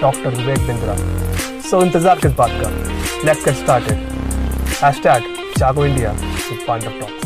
Doctor Vivek Bindra सो इंतजार किस बात का लेट्स गेट स्टार्टेड हैशटैग जागो India with Pandav talks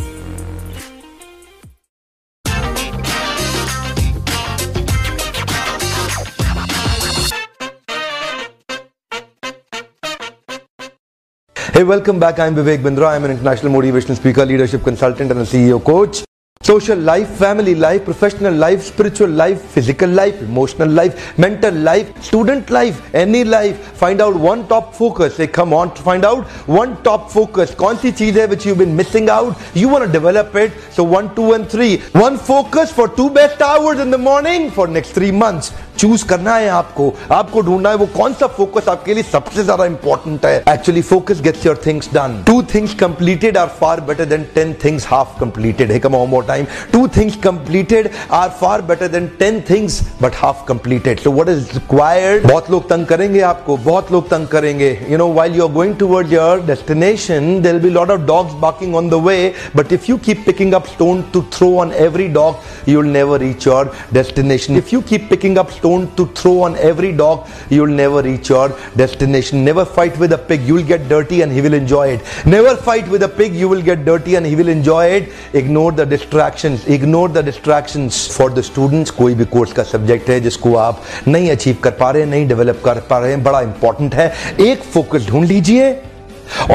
Hey, welcome back. I'm Vivek Bindra. I'm an international motivational speaker, leadership consultant, and a CEO coach. Social life, family life, professional life, spiritual life, physical life, emotional life, mental life, student life, any life. Find out one top focus. Say, come on, find out one top focus. कौन सी चीज है which you've been missing out? You want to develop it. So one, two, and three. One focus for two best hours in the morning for next three months. Choose करना है आपको आपको ढूंढना है वो कौन सा फोकस आपके लिए सबसे ज्यादा इंपॉर्टेंट है actually focus gets your things done two things completed are far better than ten things half completed है कम more time to things completed are far better than ten things but half completed so what is required बहुत लोग तंग करेंगे आपको बहुत लोग तंग करेंगे you know while you're going towards your destination there'll be a lot of dogs barking on the way but if you keep picking up stone to throw on every dog you'll never reach your destination if you keep picking up stone to throw on every dog you'll never reach your destination never fight with a pig you'll get dirty and he will enjoy it never fight with a pig you will get dirty and he will enjoy it ignore the distractions. Ignore the distractions. For the students, कोई भी course का subject है जिसको आप नहीं achieve कर पा रहे हैं नहीं डेवलप कर पा रहे हैं बड़ा इंपॉर्टेंट है। एक फोकस ढूंढ लीजिए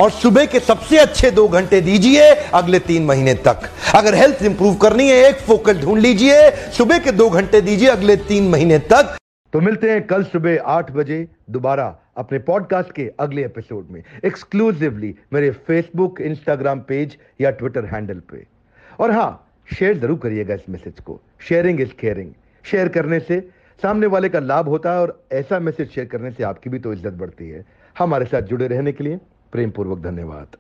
और सुबह के सबसे अच्छे दो घंटे दीजिए अगले तीन महीने तक। अगर हेल्थ इंप्रूव करनी है, एक फोकस ढूंढ लीजिए, सुबह के दो घंटे दीजिए अगले तीन महीने तक। तो मिलते हैं कल सुबह आठ बजे दोबारा अपने पॉडकास्ट के अगले एपिसोड में एक्सक्लूसिवली मेरे फेसबुक इंस्टाग्राम पेज या ट्विटर हैंडल पे। और हाँ शेयर ज़रूर करिएगा इस मैसेज को। Sharing is caring. शेयर करने से सामने वाले का लाभ होता है और ऐसा मैसेज शेयर करने से आपकी भी तो इज़्ज़त बढ़ती है। हमारे साथ जुड़े रहने के लिए प्रेम पूर्वक धन्यवाद।